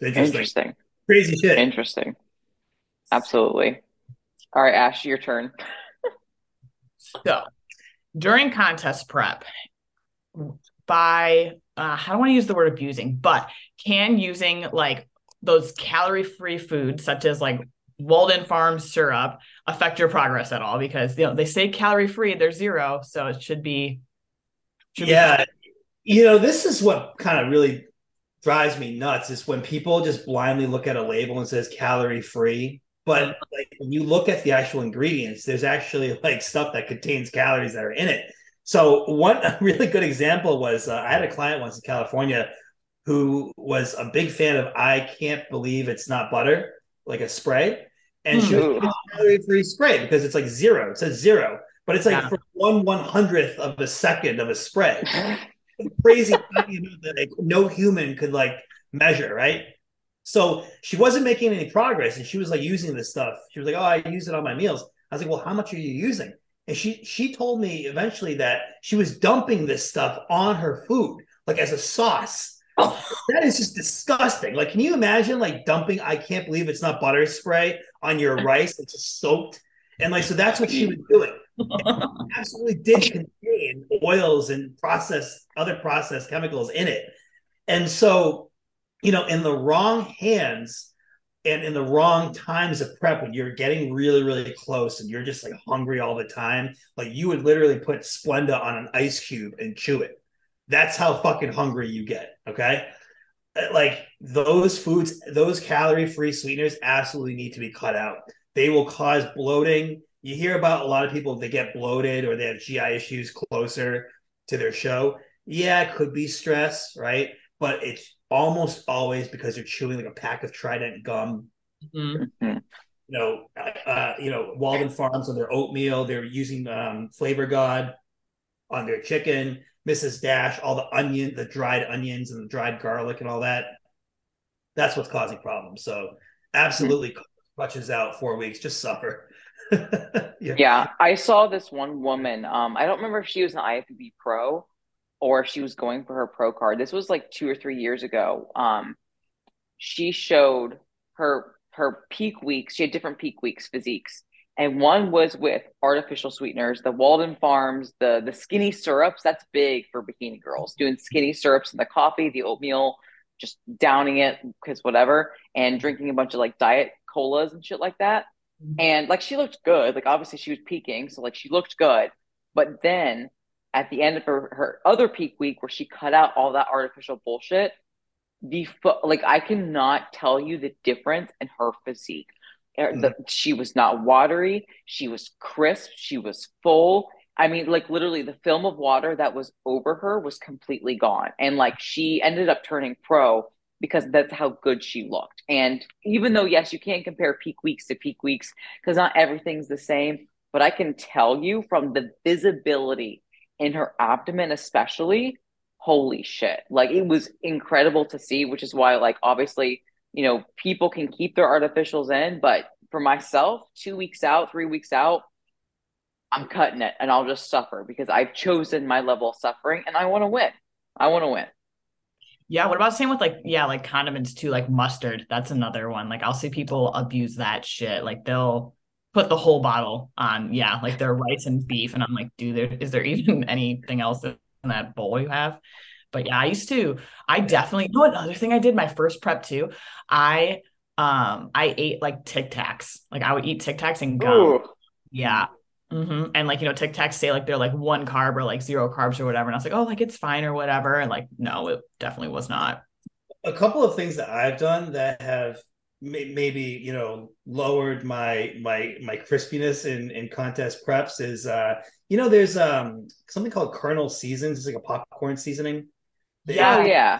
interesting. interesting. Crazy shit. Interesting. Absolutely. All right ash your turn So during contest prep, by uh, I don't want to use the word abusing, but can using like those calorie free foods, such as like Walden Farms syrup, affect your progress at all? Because you know they say calorie free, they're zero, so it should be. Should yeah, be- you know this is what kind of really drives me nuts is when people just blindly look at a label and says calorie free but like when you look at the actual ingredients there's actually like stuff that contains calories that are in it. So one really good example was uh, i had a client once in california who was a big fan of i can't believe it's not butter like a spray. And she was calorie free spray because it's like zero. It says zero but it's like yeah. for one one hundredth of a second of a spray. Crazy that like, no human could like measure, right? So she wasn't making any progress, and she was like using this stuff. She was like, "Oh, I use it on my meals." I was like, "Well, how much are you using?" And she she told me eventually that she was dumping this stuff on her food, like as a sauce. Oh. That is just disgusting. Like, can you imagine like dumping? I can't believe it's not butter spray on your rice. It's just soaked, and like so that's what she was doing. absolutely did contain oils and processed other processed chemicals in it. And so, you know, in the wrong hands and in the wrong times of prep, when you're getting really, really close and you're just like hungry all the time, like you would literally put Splenda on an ice cube and chew it. That's how fucking hungry you get. Okay. Uh, like those foods, those calorie free sweeteners absolutely need to be cut out. They will cause bloating you hear about a lot of people they get bloated or they have GI issues closer to their show. Yeah, it could be stress, right? But it's almost always because they're chewing like a pack of Trident gum. Mm-hmm. You know, uh, you know, Walden Farms on their oatmeal. They're using um, Flavor God on their chicken. Mrs. Dash, all the onion, the dried onions and the dried garlic and all that. That's what's causing problems. So, absolutely, mm-hmm. clutches out four weeks. Just suffer. yeah. yeah. I saw this one woman. Um, I don't remember if she was an IFBB pro or if she was going for her pro card. This was like two or three years ago. Um, she showed her her peak weeks. She had different peak weeks physiques, and one was with artificial sweeteners, the Walden Farms, the the skinny syrups. That's big for bikini girls. Doing skinny syrups in the coffee, the oatmeal, just downing it because whatever, and drinking a bunch of like diet colas and shit like that. Mm-hmm. And like she looked good. Like obviously she was peaking, so like she looked good. But then at the end of her, her other peak week where she cut out all that artificial bullshit, the like I cannot tell you the difference in her physique. Mm. The, she was not watery. She was crisp. She was full. I mean, like literally, the film of water that was over her was completely gone, and like she ended up turning pro because that's how good she looked. And even though, yes, you can't compare peak weeks to peak weeks because not everything's the same, but I can tell you from the visibility in her abdomen, especially, holy shit. Like it was incredible to see, which is why, like, obviously, you know, people can keep their artificials in, but for myself, two weeks out, three weeks out, I'm cutting it and I'll just suffer because I've chosen my level of suffering and I want to win. I want to win. Yeah, what about same with like yeah, like condiments too, like mustard. That's another one. Like I'll see people abuse that shit. Like they'll put the whole bottle on, yeah, like their rice and beef, and I'm like, dude, there is there even anything else in that bowl you have? But yeah, I used to. I definitely. You know another thing I did my first prep too. I um I ate like Tic Tacs. Like I would eat Tic Tacs and gum. Ooh. Yeah, Mm-hmm. And like, you know, Tic Tacs say like they're like one carb or like zero carbs or whatever. And I was like, oh, like it's fine or whatever. And like, no, it definitely was not. A couple of things that I've done that have may- maybe, you know, lowered my my my crispiness in in contest preps is uh, you know, there's um something called Kernel Season's. It's like a popcorn seasoning. Yeah, oh, yeah.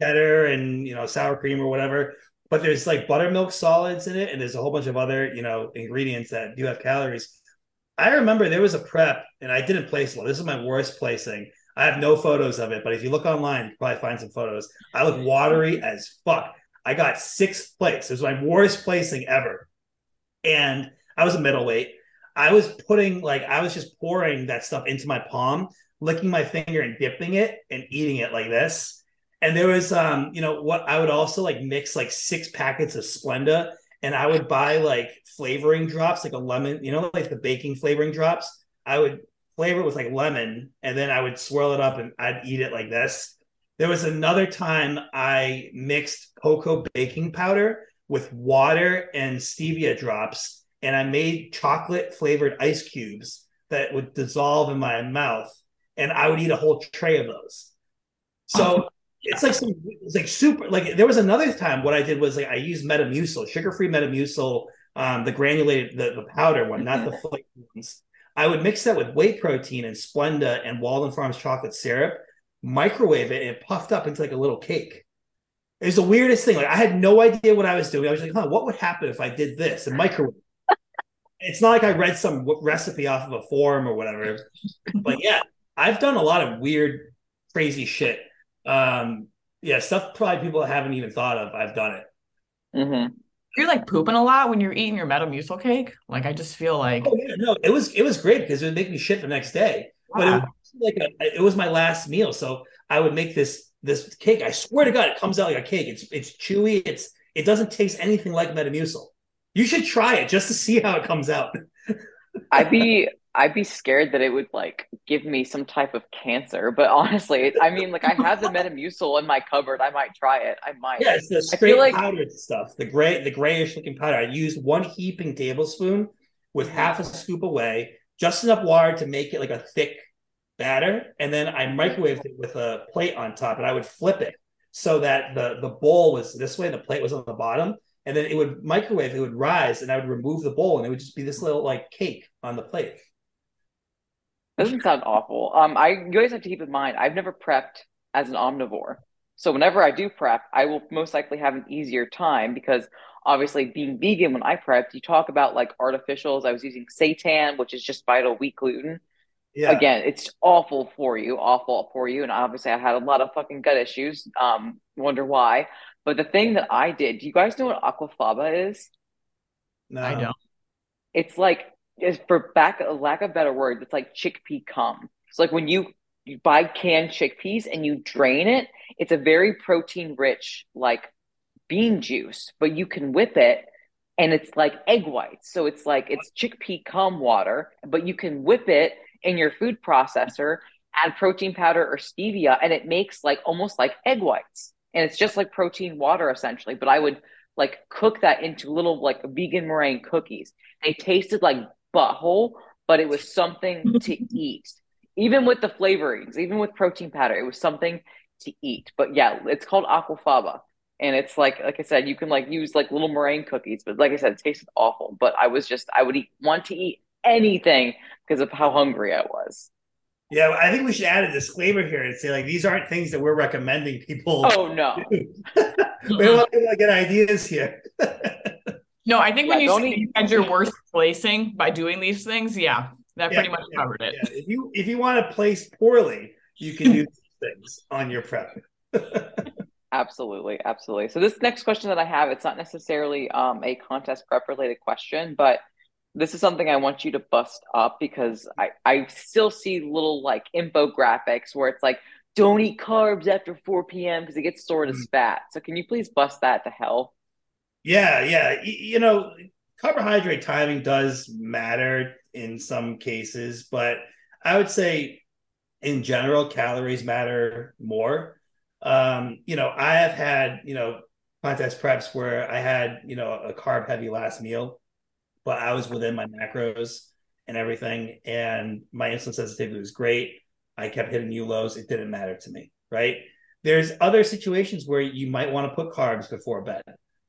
Cheddar and you know, sour cream or whatever. But there's like buttermilk solids in it, and there's a whole bunch of other, you know, ingredients that do have calories I remember there was a prep and I didn't place well. This is my worst placing. I have no photos of it, but if you look online, you probably find some photos. I look watery as fuck. I got sixth place. It was my worst placing ever. And I was a middleweight. I was putting like I was just pouring that stuff into my palm, licking my finger and dipping it and eating it like this. And there was um, you know, what I would also like mix like six packets of Splenda and I would buy like flavoring drops, like a lemon, you know, like the baking flavoring drops. I would flavor it with like lemon, and then I would swirl it up and I'd eat it like this. There was another time I mixed cocoa baking powder with water and stevia drops, and I made chocolate flavored ice cubes that would dissolve in my mouth, and I would eat a whole tray of those. So it's like some it's like super like there was another time what I did was like I used Metamucil, sugar-free Metamucil, um, the granulated the, the powder one, not the flavored ones. I would mix that with whey protein and Splenda and Walden Farms chocolate syrup, microwave it, and it puffed up into like a little cake. It was the weirdest thing. Like I had no idea what I was doing. I was like, huh, what would happen if I did this and microwave? it's not like I read some recipe off of a forum or whatever. but yeah, I've done a lot of weird, crazy shit. Um, yeah, stuff probably people haven't even thought of. I've done it. Mm-hmm. You're like pooping a lot when you're eating your Metamucil cake. Like I just feel like oh yeah, no, it was it was great because it would make me shit the next day. But it ah. was like a, it was my last meal, so I would make this this cake. I swear to God, it comes out like a cake. It's it's chewy. It's it doesn't taste anything like Metamucil. You should try it just to see how it comes out. I'd be I'd be scared that it would like give me some type of cancer. But honestly, I mean, like I have the Metamucil in my cupboard. I might try it. I might. Yeah, it's the straight like... powdered stuff, the gray, the grayish looking powder. I used one heaping tablespoon with half a scoop away, just enough water to make it like a thick batter, and then I microwaved it with a plate on top, and I would flip it so that the the bowl was this way, the plate was on the bottom, and then it would microwave, it would rise, and I would remove the bowl, and it would just be this little like cake on the plate. Doesn't sound awful. Um, I you guys have to keep in mind I've never prepped as an omnivore, so whenever I do prep, I will most likely have an easier time because obviously being vegan when I prepped, you talk about like artificials. I was using seitan, which is just vital wheat gluten. Yeah. Again, it's awful for you, awful for you, and obviously I had a lot of fucking gut issues. Um, wonder why. But the thing that I did, do you guys know what aquafaba is? No, I don't. It's like is for back a lack of better word, it's like chickpea cum. It's like when you you buy canned chickpeas and you drain it, it's a very protein rich like bean juice, but you can whip it and it's like egg whites. So it's like it's chickpea cum water, but you can whip it in your food processor, add protein powder or stevia, and it makes like almost like egg whites. And it's just like protein water essentially. But I would like cook that into little like vegan meringue cookies. They tasted like butthole, but it was something to eat. Even with the flavorings, even with protein powder, it was something to eat. But yeah, it's called aquafaba. And it's like, like I said, you can like use like little meringue cookies, but like I said, it tasted awful. But I was just, I would eat, want to eat anything because of how hungry I was. Yeah, I think we should add a disclaimer here and say like these aren't things that we're recommending people. Oh no, we don't want people to get ideas here. No, I think yeah, when you said you had your worst placing by doing these things, yeah, that yeah, pretty much yeah, covered it. If you if you want to place poorly, you can do these things on your prep. Absolutely, absolutely. So this next question that I have, it's not necessarily um, a contest prep related question, but this is something I want you to bust up because I I still see little like infographics where it's like don't eat carbs after 4 p.m. because it gets stored as mm. fat. So can you please bust that to hell? Yeah, yeah. You know, carbohydrate timing does matter in some cases, but I would say in general, calories matter more. Um, you know, I have had, you know, contest preps where I had, you know, a carb heavy last meal, but I was within my macros and everything. And my insulin sensitivity was great. I kept hitting new lows. It didn't matter to me, right? There's other situations where you might want to put carbs before bed.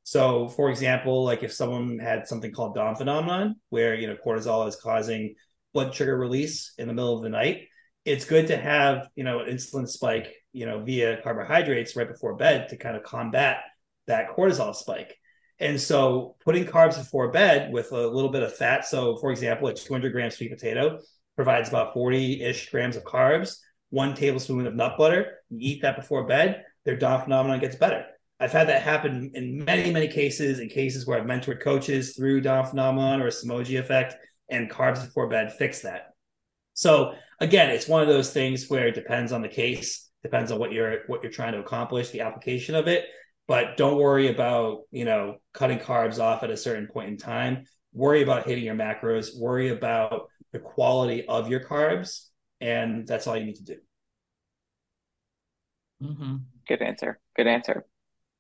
So, for example, like if someone had something called dawn phenomenon, where you know cortisol is causing blood sugar release in the middle of the night, it's good to have you know an insulin spike you know via carbohydrates right before bed to kind of combat that cortisol spike. And so, putting carbs before bed with a little bit of fat. So, for example, a 200 gram sweet potato provides about 40 ish grams of carbs. One tablespoon of nut butter. You eat that before bed. Their dawn phenomenon gets better I've had that happen in many, many cases, in cases where I've mentored coaches through Dawn phenomenon or a Somogyi effect, and carbs before bed fix that. So again, it's one of those things where it depends on the case, depends on what you're what you're trying to accomplish, the application of it. But don't worry about you know cutting carbs off at a certain point in time. Worry about hitting your macros. Worry about the quality of your carbs, and that's all you need to do. Mm-hmm. Good answer. Good answer.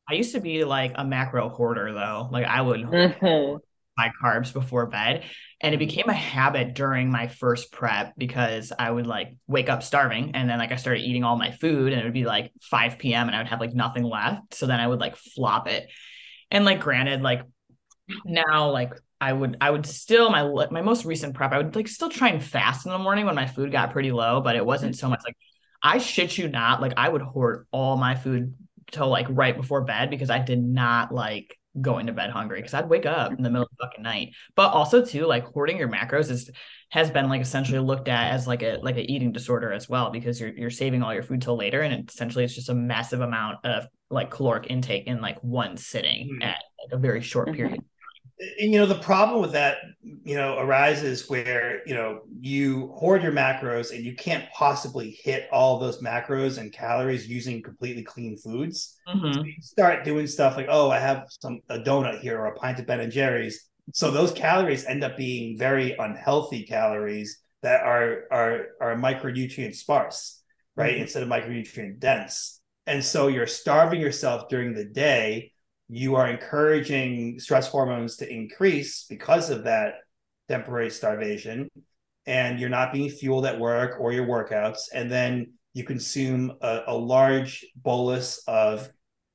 I used to be like a macro hoarder though. Like I would Mhm. My carbs before bed. And it became a habit during my first prep because I would like wake up starving and then like I started eating all my food and it would be like 5 p.m. and I would have like nothing left. So then I would like flop it. And like granted, like now like I would I would still my my most recent prep, I would like still try and fast in the morning when my food got pretty low, but it wasn't so much like I shit you not, like I would hoard all my food till like right before bed because I did not like going to bed hungry because I'd wake up in the middle of the fucking night. But also too, like hoarding your macros is has been like essentially looked at as like a like an eating disorder as well because you're you're saving all your food till later and it, essentially it's just a massive amount of like caloric intake in like one sitting Mhm. at like a very short Mhm. period. And you know the problem with that you know arises where you know you hoard your macros and you can't possibly hit all those macros and calories using completely clean foods Mhm. you start doing stuff like oh i have some a donut here or a pint of ben and jerry's so those calories end up being very unhealthy calories that are are are micronutrient sparse right Mhm. instead of micronutrient dense and so you're starving yourself during the day you are encouraging stress hormones to increase because of that temporary starvation and you're not being fueled at work or your workouts and then you consume a, a large bolus of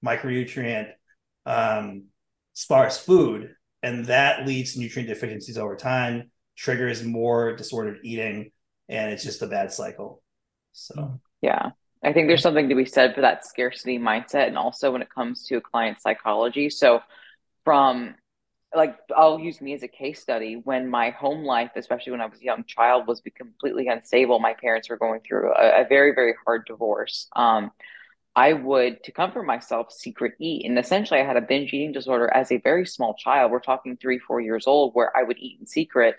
micronutrient um, sparse food and that leads to nutrient deficiencies over time triggers more disordered eating and it's just a bad cycle so Yeah. I think there's something to be said for that scarcity mindset and also when it comes to client psychology. So from like I'll use me as a case study when my home life, especially when I was a young child, was completely unstable. My parents were going through a, a very, very hard divorce. Um, I would, to comfort myself, secret eat. And essentially, I had a binge eating disorder as a very small child. We're talking three, four years old, where I would eat in secret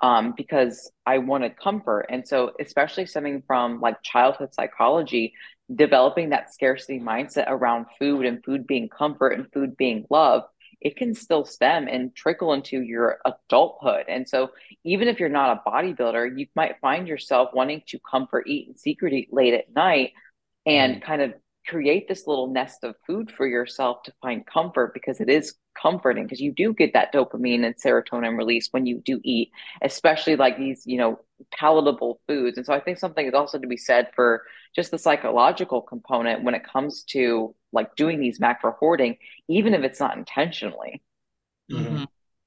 um, because I wanted comfort. And so, especially stemming from like childhood psychology, developing that scarcity mindset around food and food being comfort and food being love, it can still stem and trickle into your adulthood. And so, even if you're not a bodybuilder, you might find yourself wanting to comfort eat and secret eat late at night and kind of create this little nest of food for yourself to find comfort because it is comforting because you do get that dopamine and serotonin release when you do eat especially like these you know palatable foods. And so i think something is also to be said for just the psychological component when it comes to like doing these macro hoarding even if it's not intentionally. Mhm.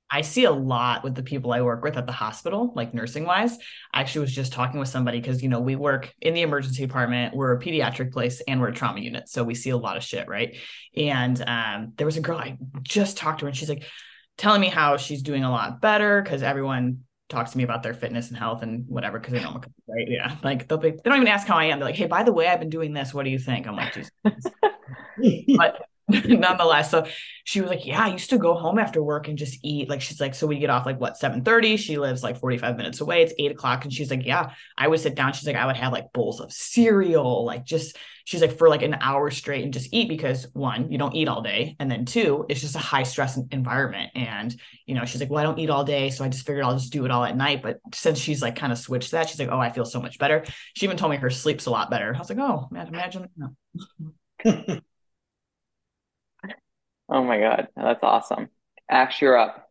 I see a lot with the people I work with at the hospital, like nursing wise. I actually was just talking with somebody because, you know, we work in the emergency department, we're a pediatric place and we're a trauma unit. So we see a lot of shit, right? And um, there was a girl I just talked to her and she's like telling me how she's doing a lot better because everyone talks to me about their fitness and health and whatever because they know I'm a coach, right? Yeah. Like they'll be, they don't even ask how I am. They're like, hey, by the way, I've been doing this. What do you think? I'm like, Jesus but nonetheless. So she was like yeah i used to go home after work and just eat. Like she's like so we get off like what 7 30 she lives like 45 minutes away. It's 8 o'clock. And she's like yeah. I would sit down. She's like i would have like bowls of cereal like just she's like for like an hour straight and just eat because one you don't eat all day. And then two it's just a high stress environment. And you know she's like well i don't eat all day so i just figured i'll just do it all at night. But since she's like kind of switched that she's like oh i feel so much better. She even told me her sleep's a lot better. I was like oh man imagine no. oh my god that's awesome ash you're up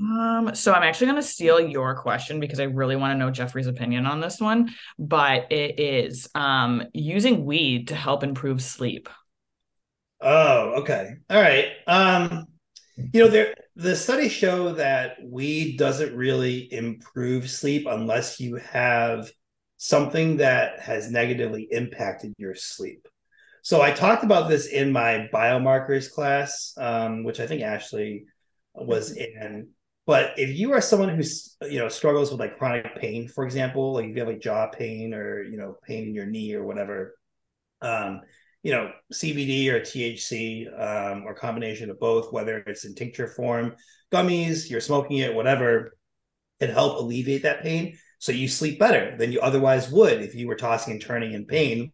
Um, so I'm actually going to steal your question because I really want to know Jeffrey's opinion on this one, but it is um using weed to help improve sleep. Oh, okay. All right. Um, you know, there the studies show that weed doesn't really improve sleep unless you have something that has negatively impacted your sleep. So I talked about this in my biomarkers class, um, which I think Ashley was in. But if you are someone who's you know struggles with like chronic pain, for example, like if you have like jaw pain or you know pain in your knee or whatever, um, you know CBD or THC um, or combination of both, whether it's in tincture form, gummies, you're smoking it, whatever, can help alleviate that pain. So you sleep better than you otherwise would if you were tossing and turning in pain,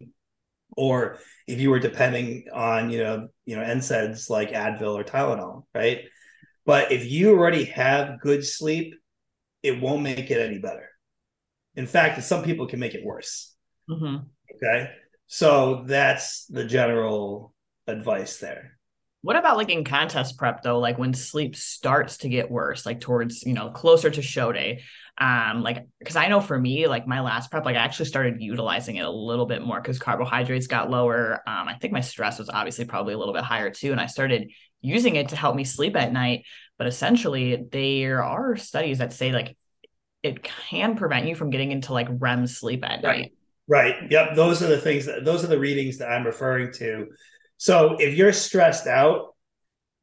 or if you were depending on you know you know NSAIDs like Advil or Tylenol, right? But if you already have good sleep, it won't make it any better. In fact, some people can make it worse. Mhm. Okay. So that's the general advice there. What about like in contest prep though? Like when sleep starts to get worse, like towards, you know, closer to show day. Um, like because I know for me, like my last prep, like I actually started utilizing it a little bit more because carbohydrates got lower. Um, I think my stress was obviously probably a little bit higher too. And I started using it to help me sleep at night. But essentially, there are studies that say like it can prevent you from getting into like REM sleep at Right. night. Right. Yep. Those are the things that those are the readings that I'm referring to. So if you're stressed out,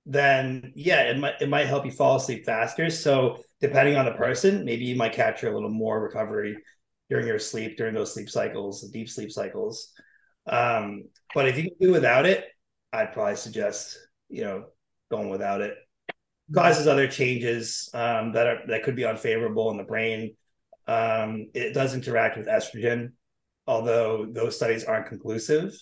then yeah, it might it might help you fall asleep faster. So depending on the person, maybe you might capture a little more recovery during your sleep, during those sleep cycles, the deep sleep cycles. Um, but if you can do without it, I'd probably suggest, you know, going without it. Causes other changes um, that are that could be unfavorable in the brain. Um, it does interact with estrogen, although those studies aren't conclusive.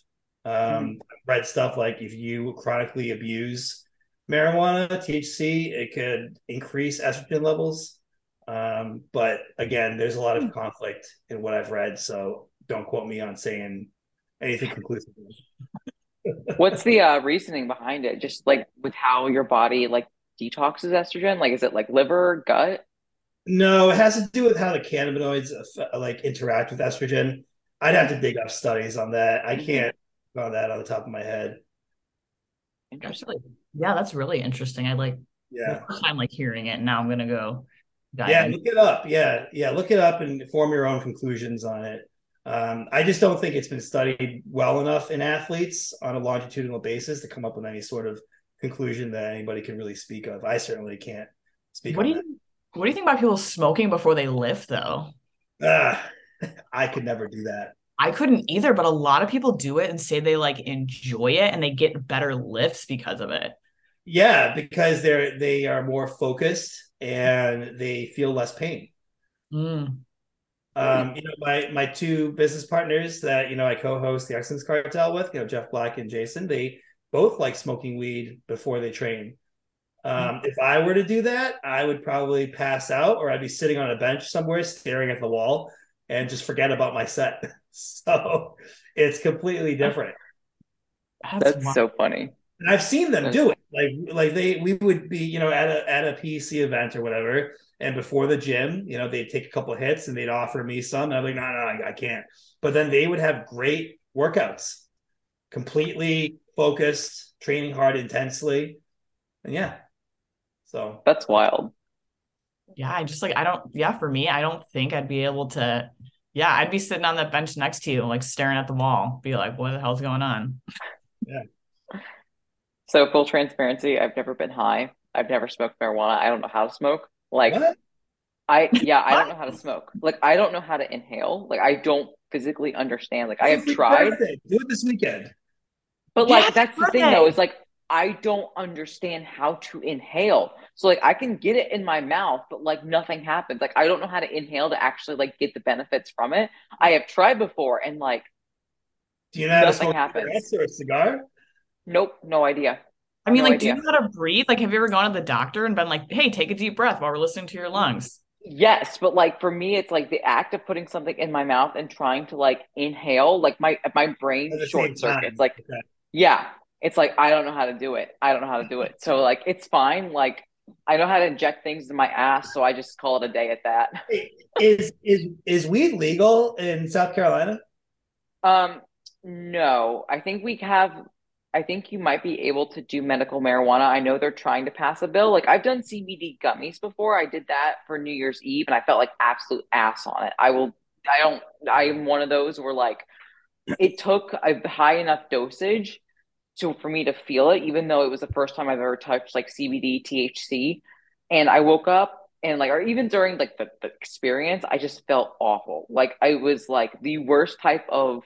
Um, I've read stuff like if you chronically abuse marijuana, THC, it could increase estrogen levels. Um, but again, there's a lot of conflict in what I've read, so don't quote me on saying anything conclusive. What's the uh, reasoning behind it? Just like with how your body like detoxes estrogen? Like, is it like liver, gut? No, it has to do with how the cannabinoids like interact with estrogen. I'd have to dig up studies on that. I can't on that on the top of my head. Interesting. yeah, that's really interesting. I like Yeah. time like hearing it. Now I'm gonna go dive Yeah, in. look it up. Yeah, yeah, look it up and form your own conclusions on it. Um, I just don't think it's been studied well enough in athletes on a longitudinal basis to come up with any sort of conclusion that anybody can really speak of. I certainly can't speak. What do you what do you think about people smoking before they lift though? that. Ah, I could never do that. I couldn't either, but a lot of people do it and say they like enjoy it and they get better lifts because of it. Yeah, because they're they are more focused and they feel less pain. Mm. Um, you know, my my two business partners that you know I co-host the Excellence Cartel with, you know, Jeff Black and Jason, they both like smoking weed before they train. Um, if I were to do that, I would probably pass out, or I'd be sitting on a bench somewhere, staring at the wall, and just forget about my set. So it's completely different. That's, That's so funny. And I've seen them do it. Like like they we would be, you know, at a at a PC event or whatever, and before the gym, you know, they'd take a couple of hits and they'd offer me some. And I'm like, no, no, I, I can't. But then they would have great workouts, completely focused, training hard intensely. And yeah. So That's wild. yeah, I just like I don't yeah, for me, I don't think I'd be able to yeah, I'd be sitting on that bench next to you, like staring at the wall, be like, what the hell's going on? Yeah. So full transparency, I've never been high. I've never smoked marijuana. I don't know how to smoke. Like what? I yeah, I don't know how to smoke. Like I don't know how to inhale. Like I don't physically understand. Like I have tried, birthday. Do it this weekend. but Yeah, like that's the thing though, is like I don't understand how to inhale. So like I can get it in my mouth, but like nothing happens. Like I don't know how to inhale to actually like get the benefits from it. I have tried before and like Do you know Nothing happens. or a cigar? nope, no idea. I mean, No like, do you know how to breathe? Like, have you ever gone to the doctor and been like, hey, take a deep breath while we're listening to your lungs? Yes, but like for me, it's like the act of putting something in my mouth and trying to like inhale, like my my brain short circuits. Like, Okay. yeah, it's like I don't know how to do it. I don't know how to do it. So like it's fine. Like I know how to inject things in my ass, so I just call it a day at that. Is is is weed legal in South Carolina? Um, no, I think we have. I think you might be able to do medical marijuana. I know they're trying to pass a bill. Like I've done CBD gummies before. I did that for New Year's Eve, and I felt like absolute ass on it. I will. I don't. I am one of those where like it took a high enough dosage to for me to feel it, even though it was the first time I've ever touched like CBD, THC, and I woke up and like, or even during like the, the experience, I just felt awful. Like I was like the worst type of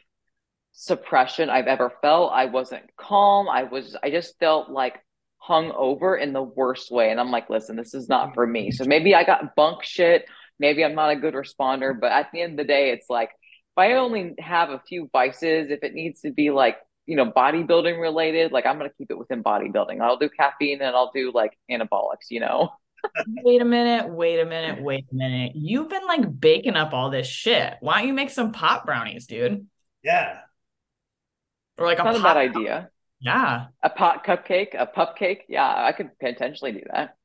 suppression I've ever felt. I wasn't calm. I was. I just felt like hung over in the worst way. And I'm like, listen, this is not for me. So maybe I got bunk shit. Maybe I'm not a good responder. But at the end of the day, it's like if I only have a few vices, if it needs to be like, you know, bodybuilding related, like I'm gonna keep it within bodybuilding. I'll do caffeine and I'll do like anabolics, you know. Wait a minute, wait a minute, wait a minute. You've been like baking up all this shit. Why don't you make some pot brownies, dude? Yeah. or like a Not a bad idea. Yeah. A pot cupcake, a pup cake. Yeah, I could potentially do that.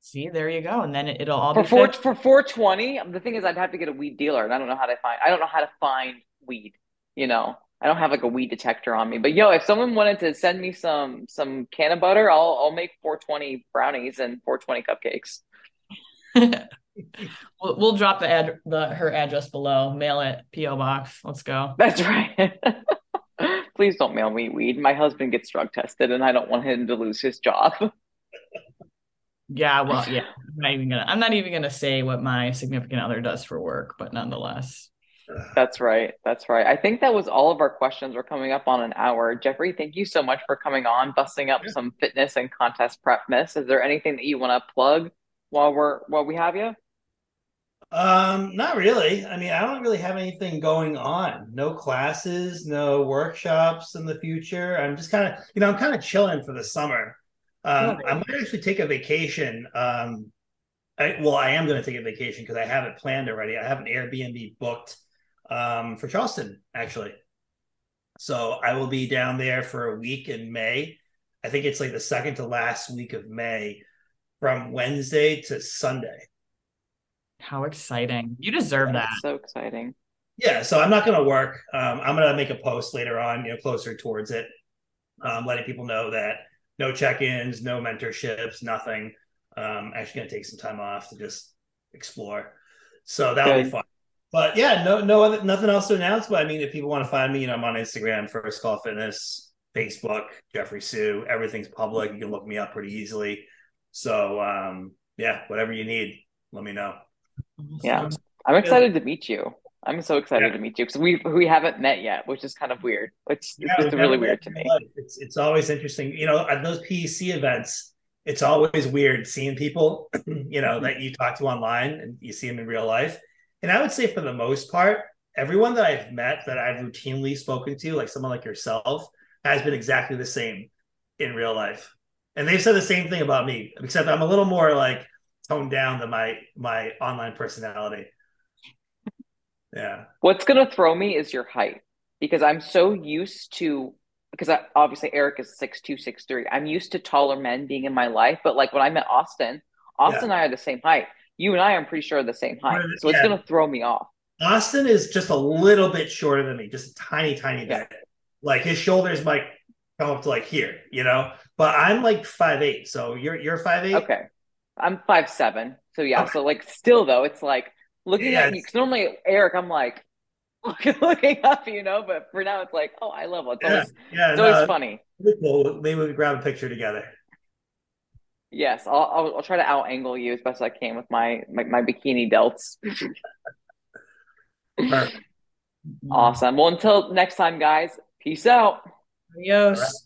See, there you go. And then it, will all For be four fit. for four twenty. The thing is, I'd have to get a weed dealer, and I don't know how to find. I don't know how to find weed. You know, I don't have like a weed detector on me. But yo, if someone wanted to send me some some cannabutter, I'll I'll make four twenty brownies and four twenty cupcakes. we'll, we'll drop the ad the her address below. Mail it, PO box. Let's go. That's right. Please don't mail me weed. My husband gets drug tested, and I don't want him to lose his job. Yeah, well, yeah. I'm not even gonna. I'm not even gonna say what my significant other does for work, but nonetheless. That's right. That's right. I think that was all of our questions. We're coming up on an hour. Jeffrey, thank you so much for coming on, busting up Yeah. some fitness and contest prep myths. Is there anything that you want to plug while we're while we have you? Um, not really. I mean, I don't really have anything going on. No classes, no workshops in the future. I'm just kind of, you know, I'm kind of chilling for the summer. Um, I might actually take a vacation. Um, I, well, I am going to take a vacation because I have it planned already. I have an Airbnb booked um, for Charleston, actually. So I will be down there for a week in May. I think it's like the second to last week of May from Wednesday to Sunday. How exciting. You deserve that. So exciting. Yeah, so I'm not going to work. Um, I'm going to make a post later on, you know, closer towards it, um, letting people know that no check-ins, no mentorships, nothing. Um, actually going to take some time off to just explore. So that'll be fun. But yeah, no, no other, nothing else to announce. But I mean, if people want to find me, you know, I'm on Instagram, First Call Fitness, Facebook, Jeffrey Su. Everything's public. You can look me up pretty easily. So um, yeah, whatever you need, let me know. Yeah. I'm excited to meet you. I'm so excited Yeah. to meet you because we we haven't met yet, which is kind of weird. It's, Yeah, it's really weird met to me. It's it's always interesting. You know, at those PEC events, it's always weird seeing people, you know, that you talk to online and you see them in real life. And I would say for the most part, everyone that I've met that I've routinely spoken to, like someone like yourself, has been exactly the same in real life. And they've said the same thing about me, except I'm a little more like toned down than my my online personality. Yeah. What's gonna throw me is your height because I'm so used to because I, obviously Eric is six two, six three. I'm used to taller men being in my life, but like when I met Austin, Austin and I are the same height. You and I, I'm pretty sure, are the same height. So it's gonna throw me off. Austin is just a little bit shorter than me, just a tiny, tiny Yeah. bit. Like his shoulders might come up to like here, you know. But I'm like five eight, so you're you're five eight. Okay. I'm five seven. So yeah, Okay. so like still though, it's like looking Yeah, at you because normally Eric, I'm like looking up, you know, but for now it's like, oh, I level. It's Yeah, always yeah. it's always no, funny. pretty cool. Maybe we could grab a picture together. Yes, I'll, I'll I'll try to out angle you as best I can with my my, my bikini delts. Awesome. Well, until next time, guys. Peace out. Adios.